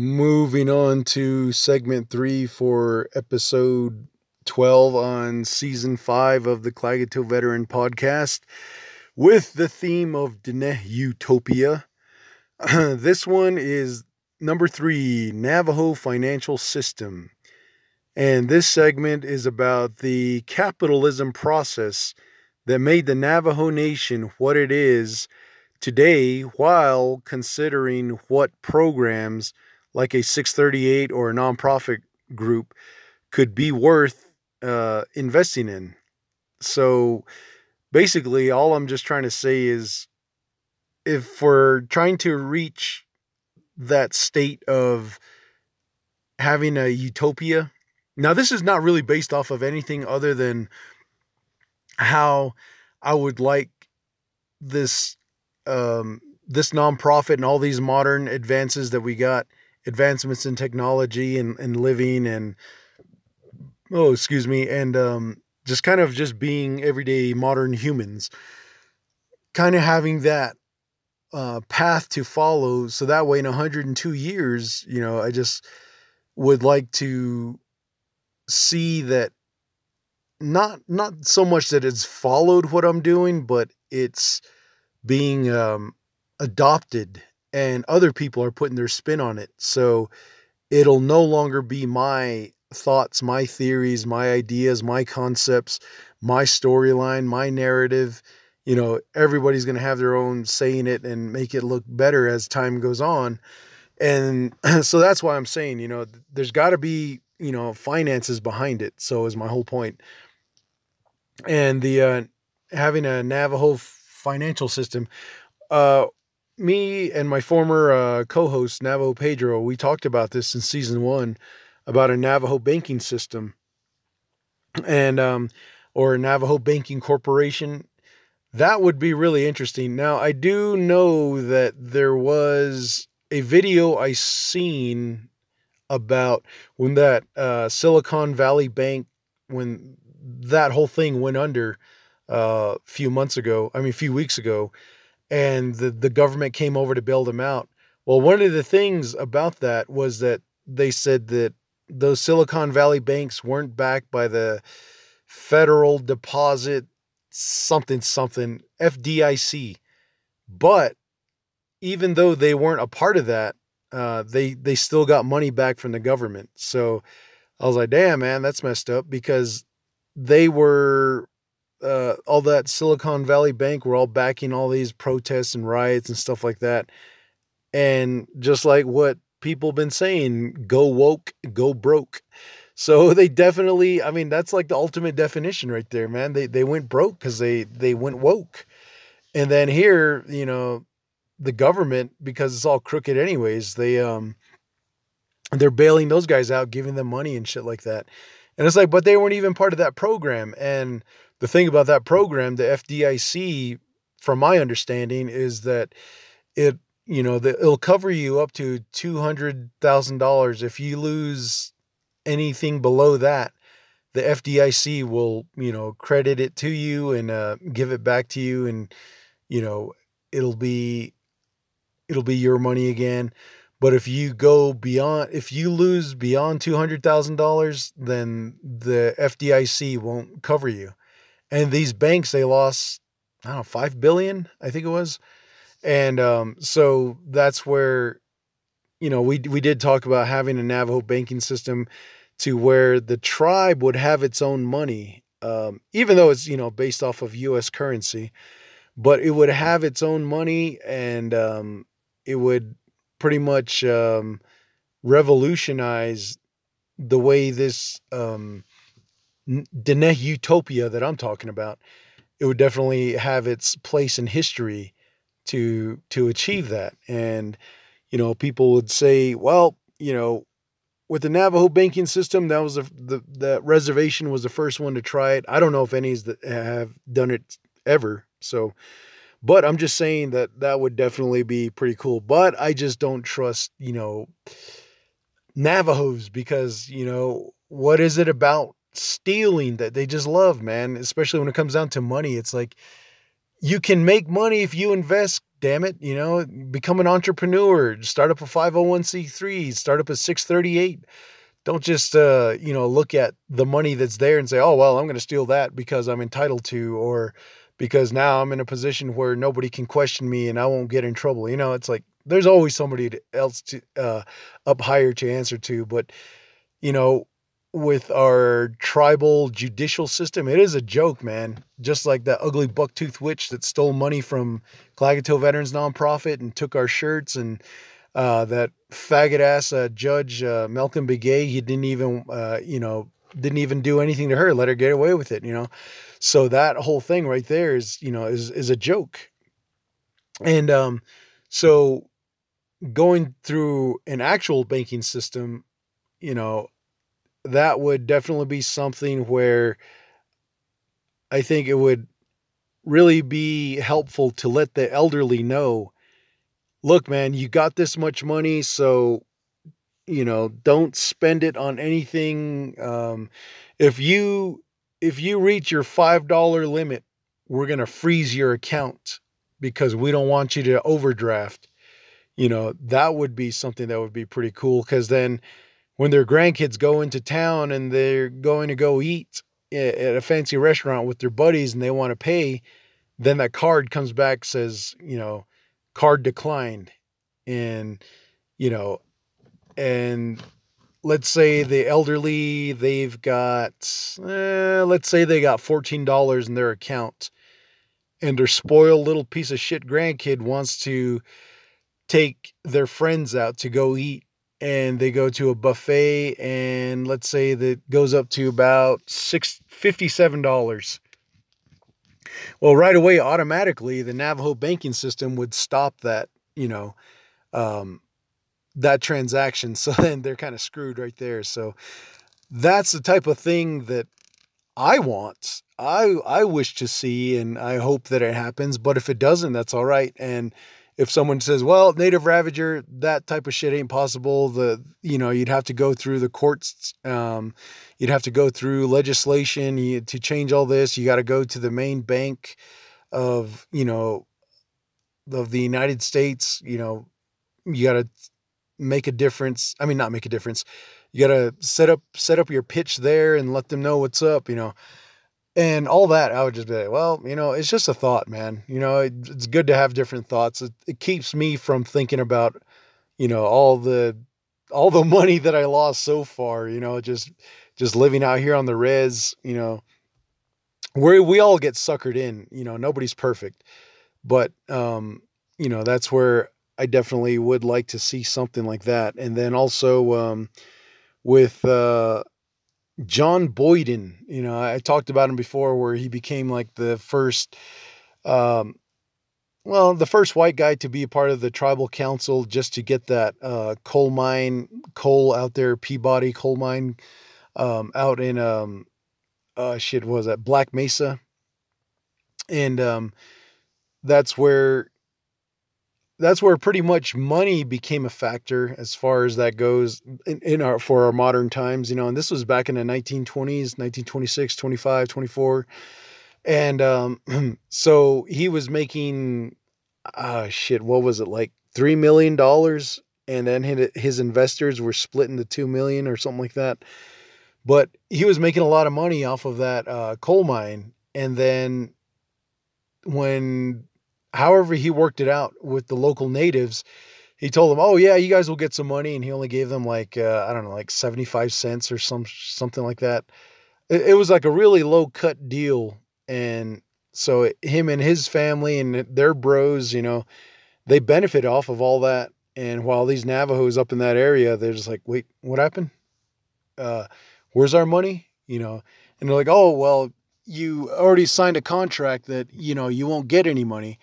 Moving on to segment three for episode 12 on season five of the Klagetoh Veteran podcast with the theme of Diné Utopia. this one is number three Navajo Financial System. And this segment is about the capitalism process that made the Navajo Nation what it is today while considering what programs like a 638 or a nonprofit group could be worth uh, investing in. So basically, all I'm just trying to say is if we're trying to reach that state of having a utopia, now this is not really based off of anything other than how I would like this um, this nonprofit and all these modern advances that we got advancements in technology and, and living and oh excuse me and um, just kind of just being everyday modern humans. Kind of having that uh, path to follow so that way in 102 years you know i just would like to see that not not so much that it's followed what i'm doing but it's being um, adopted and other people are putting their spin on it. So it'll no longer be my thoughts, my theories, my ideas, my concepts, my storyline, my narrative. You know, everybody's going to have their own saying it and make it look better as time goes on. And so that's why I'm saying, you know, there's got to be, you know, finances behind it. So is my whole point. And the uh, having a Navajo financial system, uh, me and my former uh, co-host Navajo Pedro, we talked about this in season one about a Navajo banking system and um, or a Navajo banking corporation. That would be really interesting. Now I do know that there was a video I seen about when that uh, Silicon Valley Bank when that whole thing went under uh, a few months ago. I mean, a few weeks ago and the, the government came over to bail them out. Well, one of the things about that was that they said that those Silicon Valley banks weren't backed by the Federal Deposit something something FDIC. But even though they weren't a part of that, uh, they they still got money back from the government. So I was like, damn man, that's messed up because they were uh, all that Silicon Valley Bank were all backing all these protests and riots and stuff like that. And just like what people been saying, go woke, go broke. So they definitely, I mean, that's like the ultimate definition right there, man. They they went broke because they they went woke. And then here, you know, the government, because it's all crooked anyways, they um they're bailing those guys out, giving them money and shit like that. And it's like, but they weren't even part of that program. And the thing about that program, the FDIC, from my understanding, is that it you know that it'll cover you up to two hundred thousand dollars if you lose anything below that. The FDIC will you know credit it to you and uh, give it back to you, and you know it'll be it'll be your money again. But if you go beyond, if you lose beyond two hundred thousand dollars, then the FDIC won't cover you and these banks they lost I don't know five billion I think it was, and um, so that's where you know we we did talk about having a Navajo banking system to where the tribe would have its own money, um, even though it's you know based off of U.S. currency, but it would have its own money and um, it would pretty much um, revolutionize the way this um, Diné utopia that I'm talking about, it would definitely have its place in history to to mm. achieve that. And you know, people would say, well, you know, with the Navajo banking system, that was the the, the reservation was the first one to try it. I don't know if any that have done it ever. So, but I'm just saying that that would definitely be pretty cool. But I just don't trust, you know, Navajos because you know what is it about stealing that they just love, man. Especially when it comes down to money. It's like you can make money if you invest damn it you know become an entrepreneur start up a 501c3 start up a 638 don't just uh, you know look at the money that's there and say oh well i'm going to steal that because i'm entitled to or because now i'm in a position where nobody can question me and i won't get in trouble you know it's like there's always somebody else to uh, up higher to answer to but you know with our tribal judicial system, it is a joke, man. Just like that ugly bucktooth witch that stole money from Klagetoh Veterans Nonprofit and took our shirts, and uh, that faggot ass uh, judge uh, Malcolm Begay, he didn't even, uh, you know, didn't even do anything to her, let her get away with it, you know. So that whole thing right there is, you know, is is a joke. And um, so going through an actual banking system, you know, that would definitely be something where I think it would really be helpful to let the elderly know look, man, you got this much money, so you know, don't spend it on anything. Um, if you if you reach your five dollar limit, we're gonna freeze your account because we don't want you to overdraft. You know, that would be something that would be pretty cool because then when their grandkids go into town and they're going to go eat at a fancy restaurant with their buddies and they want to pay, then that card comes back says, you know, card declined. And, you know, and let's say the elderly, they've got, eh, let's say they got $14 in their account and their spoiled little piece of shit grandkid wants to take their friends out to go eat and they go to a buffet and let's say that goes up to about six fifty-seven dollars. Well right away automatically the navajo banking system would stop that you know um, that transaction. So then they're kind of screwed right there. So that's the type of thing that i want i i wish to see and i hope that it happens but if it doesn't that's all right. And if someone says, "Well, native ravager, that type of shit ain't possible," the you know you'd have to go through the courts, um, you'd have to go through legislation you, to change all this. You got to go to the main bank of you know of the United States. You know, you got to make a difference. I mean, not make a difference. You got to set up set up your pitch there and let them know what's up. You know and all that i would just be like well you know it's just a thought man. You know it, it's good to have different thoughts. It, it keeps me from thinking about you know all the all the money that i lost so far you know just just living out here on the res you know. Where we all get suckered in you know nobody's perfect. But um you know that's where i definitely would like to see something like that. And then also um with uh John Boyden, you know, I talked about him before where he became like the first um well, the first white guy to be a part of the tribal council just to get that uh, coal mine coal out there, Peabody coal mine um, out in um uh shit was that Black Mesa. And um that's where that's where pretty much money became a factor as far as that goes in, in, our for our modern times you know and this was back in the 1920s 1926 25 24 and um, so he was making uh shit what was it like three million dollars? And then his investors were splitting the two million or something like that. But he was making a lot of money off of that uh, coal mine. And then when however he worked it out with the local natives he told them oh yeah you guys will get some money and he only gave them like uh, i don't know like 75 cents or some something like that. It, it was like a really low cut deal and so it, him and his family and their bros you know they benefit off of all that and while these navajos up in that area they're just like wait what happened? Uh, where's our money? You know and they're like oh well you already signed a contract that you know you won't get any money.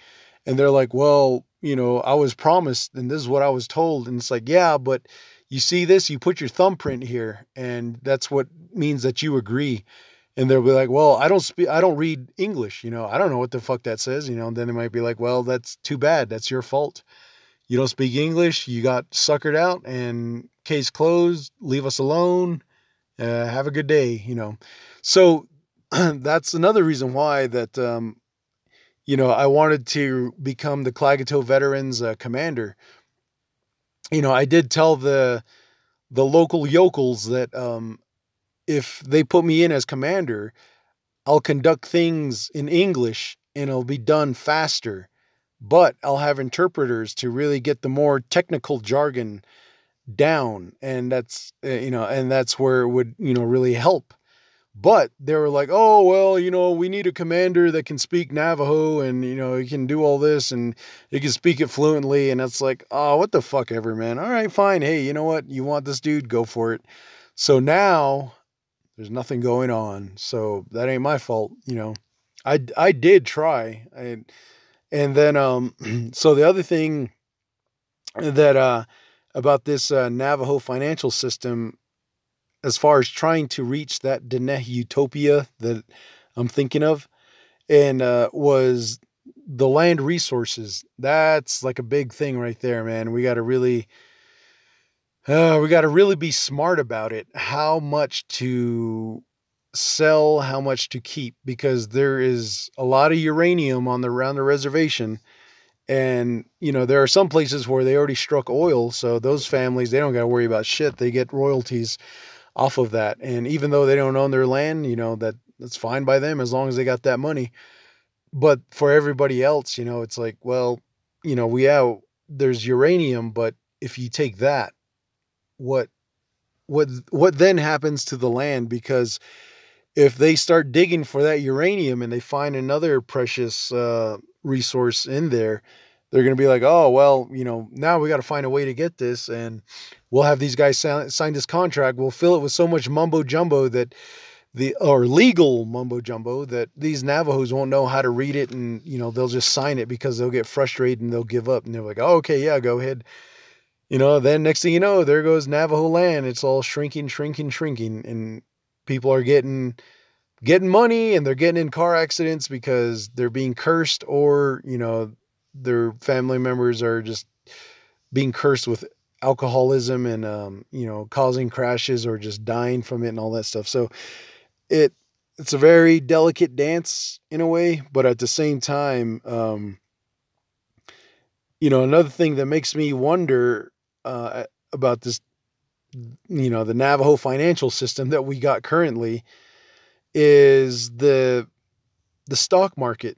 And they're like well you know i was promised and this is what i was told. And it's like yeah but you see this you put your thumbprint here and that's what means that you agree. And they'll be like well i don't speak i don't read english you know i don't know what the fuck that says you know and then they might be like well that's too bad that's your fault. You don't speak english you got suckered out and case closed leave us alone uh, have a good day you know. So that's another reason why that um, you know, I wanted to become the Klagetoh Veterans uh, commander. You know, I did tell the the local yokels that um, if they put me in as commander, I'll conduct things in English and it'll be done faster. But I'll have interpreters to really get the more technical jargon down, and that's uh, you know, and that's where it would you know really help. But they were like, oh, well, you know, we need a commander that can speak Navajo and, you know, he can do all this and he can speak it fluently. And it's like, oh, what the fuck ever, man. All right, fine. Hey, you know what? You want this dude? Go for it. So now there's nothing going on. So that ain't my fault. You know, I, I did try. And then, um, so the other thing that, uh, about this uh, Navajo financial system as far as trying to reach that Diné utopia that I'm thinking of, and uh, was the land resources. That's like a big thing right there, man. We got to really, uh, we got to really be smart about it. How much to sell, how much to keep, because there is a lot of uranium on the around the reservation. And you know there are some places where they already struck oil, so those families they don't got to worry about shit. They get royalties off of that. And even though they don't own their land, you know, that that's fine by them as long as they got that money. But for everybody else, you know, it's like, well, you know, we have there's uranium, but if you take that, what what what then happens to the land because if they start digging for that uranium and they find another precious uh, resource in there, they're going to be like, oh, well, you know, now we got to find a way to get this. And we'll have these guys sign, sign this contract. We'll fill it with so much mumbo jumbo that the, or legal mumbo jumbo that these Navajos won't know how to read it. And, you know, they'll just sign it because they'll get frustrated and they'll give up. And they're like, oh, okay, yeah, go ahead. You know, then next thing you know, there goes Navajo land. It's all shrinking, shrinking, shrinking. And people are getting, getting money and they're getting in car accidents because they're being cursed or, you know, their family members are just being cursed with alcoholism and um, you know causing crashes or just dying from it and all that stuff. So it it's a very delicate dance in a way, but at the same time, um, you know, another thing that makes me wonder uh, about this, you know, the Navajo financial system that we got currently is the the stock market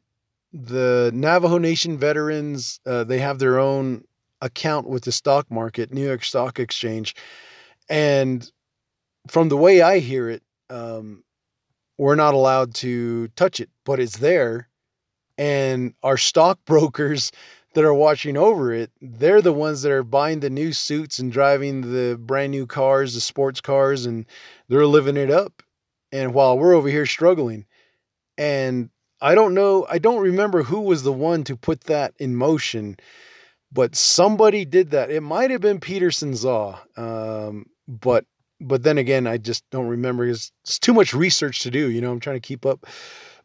the Navajo Nation veterans, uh, they have their own account with the stock market, New York Stock Exchange. And from the way I hear it, um, we're not allowed to touch it, but it's there. And our stockbrokers that are watching over it, they're the ones that are buying the new suits and driving the brand new cars, the sports cars, and they're living it up. And while we're over here struggling, and I don't know, I don't remember who was the one to put that in motion, but somebody did that. It might have been Peterson Zah, um, but but then again, I just don't remember. It's, it's, too much research to do. You know, I'm trying to keep up.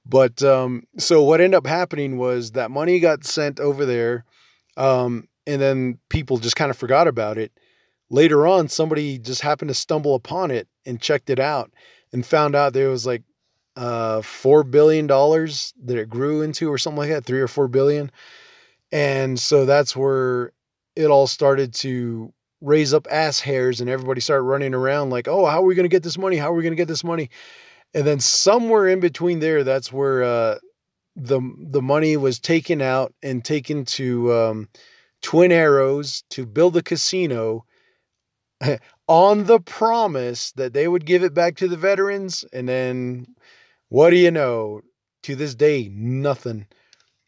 But um, so what ended up happening was that money got sent over there, um, and then people just kind of forgot about it. Later on, somebody just happened to stumble upon it and checked it out and found out there was like uh, four billion dollars that it grew into, or something like that, three or four billion. And so that's where it all started to raise up ass hairs, and everybody started running around like, "Oh, how are we going to get this money? How are we going to get this money?" And then somewhere in between there, that's where uh, the the money was taken out and taken to um, Twin Arrows to build a casino on the promise that they would give it back to the veterans, and then what do you know? To this day, nothing.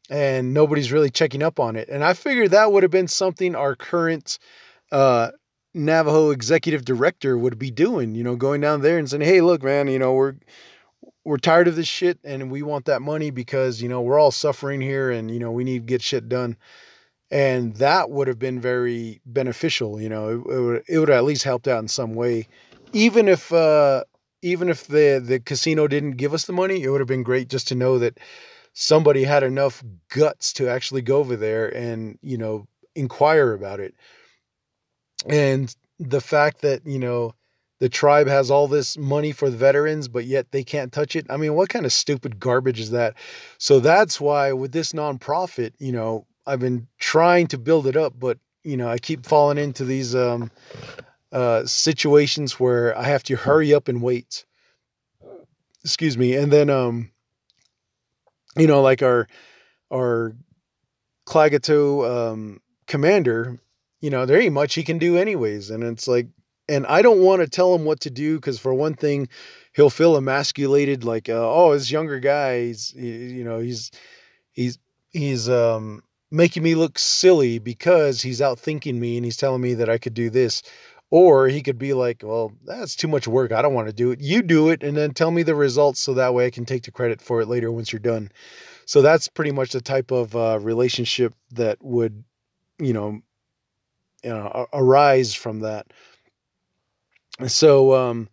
And nobody's really checking up on it. And I figured that would have been something our current uh, Navajo executive director would be doing, you know, going down there and saying, "Hey, look, man, you know, we're we're tired of this shit and we want that money because, you know, we're all suffering here and, you know, we need to get shit done." And that would have been very beneficial, you know. It, it would it would have at least helped out in some way, even if uh, even if the the casino didn't give us the money, it would have been great just to know that somebody had enough guts to actually go over there and you know inquire about it. And the fact that you know the tribe has all this money for the veterans, but yet they can't touch it. I mean, what kind of stupid garbage is that? So that's why with this nonprofit, you know, I've been trying to build it up, but you know, I keep falling into these um, uh, situations where I have to hurry up and wait. Excuse me, and then um, you know, like our our Klagetoh um, commander, you know, there ain't much he can do anyways, and it's like, and I don't want to tell him what to do because for one thing, he'll feel emasculated, like, uh, oh, this younger guy, he's, he, you know, he's he's he's um making me look silly because he's out thinking me and he's telling me that I could do this. Or he could be like, well, that's too much work. I don't want to do it. You do it and then tell me the results so that way I can take the credit for it later once you're done. So that's pretty much the type of uh, relationship that would, you know, you know, arise from that. So, um,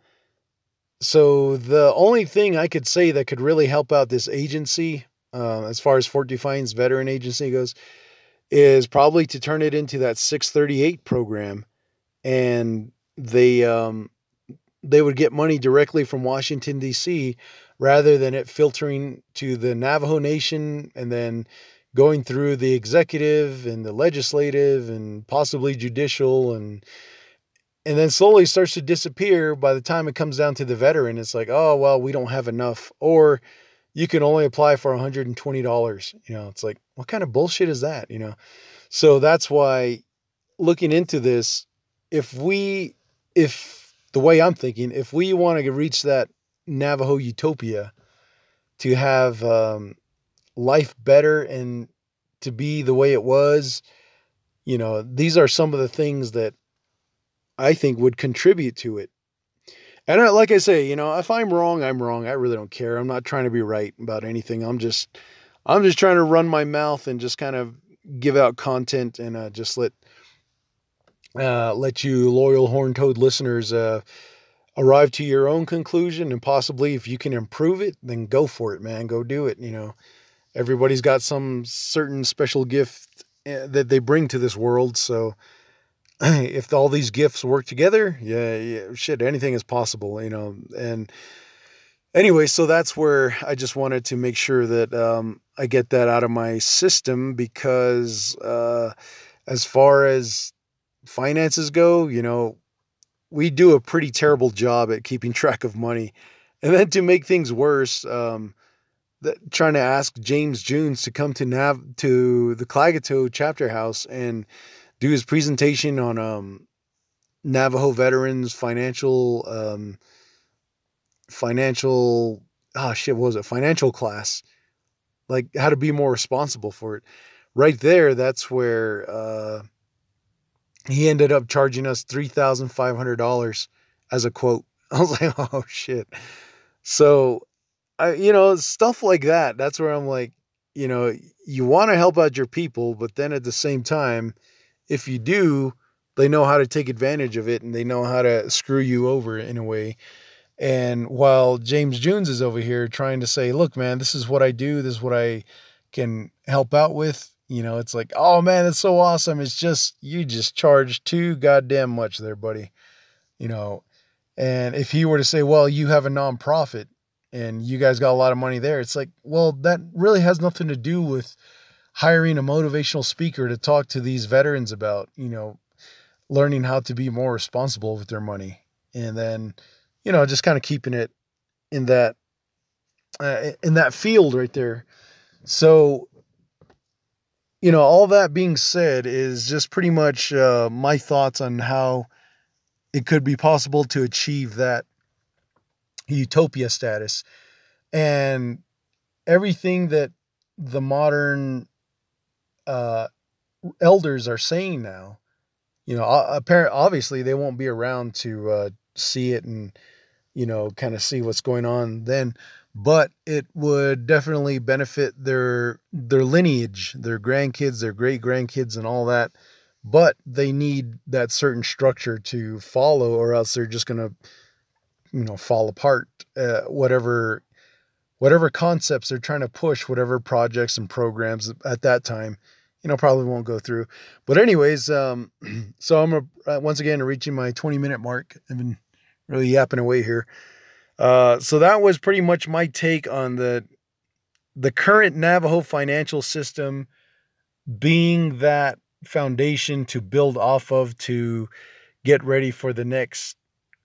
so the only thing I could say that could really help out this agency uh, as far as Fort Defiance Veteran Agency goes, is probably to turn it into that 638 program, and they um, they would get money directly from Washington D.C. rather than it filtering to the Navajo Nation and then going through the executive and the legislative and possibly judicial and and then slowly starts to disappear by the time it comes down to the veteran it's like oh well we don't have enough or you can only apply for $120. You know, it's like, what kind of bullshit is that? You know? So that's why looking into this, if we, if the way I'm thinking, if we want to reach that Navajo utopia to have um, life better and to be the way it was, you know, these are some of the things that I think would contribute to it. And I, like I say, you know, if I'm wrong, I'm wrong. I really don't care. I'm not trying to be right about anything. I'm just, I'm just trying to run my mouth and just kind of give out content and uh, just let, uh, let you loyal horn toad listeners uh, arrive to your own conclusion and possibly if you can improve it, then go for it, man. Go do it. You know, everybody's got some certain special gift eh, that they bring to this world. So, if all these gifts work together, yeah, yeah, shit, anything is possible, you know. And anyway, so that's where I just wanted to make sure that um, I get that out of my system because uh, as far as finances go, you know, we do a pretty terrible job at keeping track of money. And then to make things worse, um, that, trying to ask James Jones to come to Nav to the Klagetoh chapter house and do his presentation on um, Navajo veterans financial um, financial ah shit what was it? Financial class. Like how to be more responsible for it. Right there that's where uh, he ended up charging us $3500 as a quote i was like oh shit so i you know stuff like that that's where i'm like you know you want to help out your people but then at the same time if you do, they know how to take advantage of it and they know how to screw you over in a way. And while James Jones is over here trying to say, look, man, this is what I do, this is what I can help out with, you know, it's like, oh man, it's so awesome. It's just, you just charge too goddamn much there, buddy. You know, and if he were to say, well, you have a nonprofit and you guys got a lot of money there, it's like, well, that really has nothing to do with hiring a motivational speaker to talk to these veterans about, you know, learning how to be more responsible with their money. And then, you know, just kind of keeping it in that uh, in that field right there. So, you know, all that being said is just pretty much uh, my thoughts on how it could be possible to achieve that utopia status and everything that the modern uh, elders are saying now. You know, apparently, obviously, they won't be around to uh, see it and you know kind of see what's going on then, but it would definitely benefit their their lineage, their grandkids, their great grandkids, and all that. But they need that certain structure to follow, or else they're just gonna, you know, fall apart. Uh, whatever whatever concepts they're trying to push, whatever projects and programs at that time, you know, probably won't go through. But anyways, um, so I'm uh, once again reaching my 20 minute mark. I've been really yapping away here. Uh, so that was pretty much my take on the the current Navajo financial system being that foundation to build off of to get ready for the next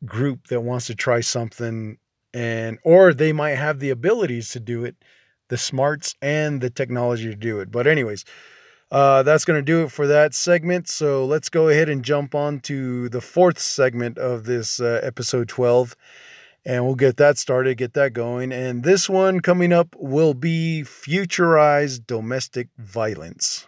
group that wants to try something and or they might have the abilities to do it the smarts and the technology to do it. But anyways uh, that's going to do it for that segment. So let's go ahead and jump on to the fourth segment of this uh, episode 12 and we'll get that started get that going and this one coming up will be futurized domestic violence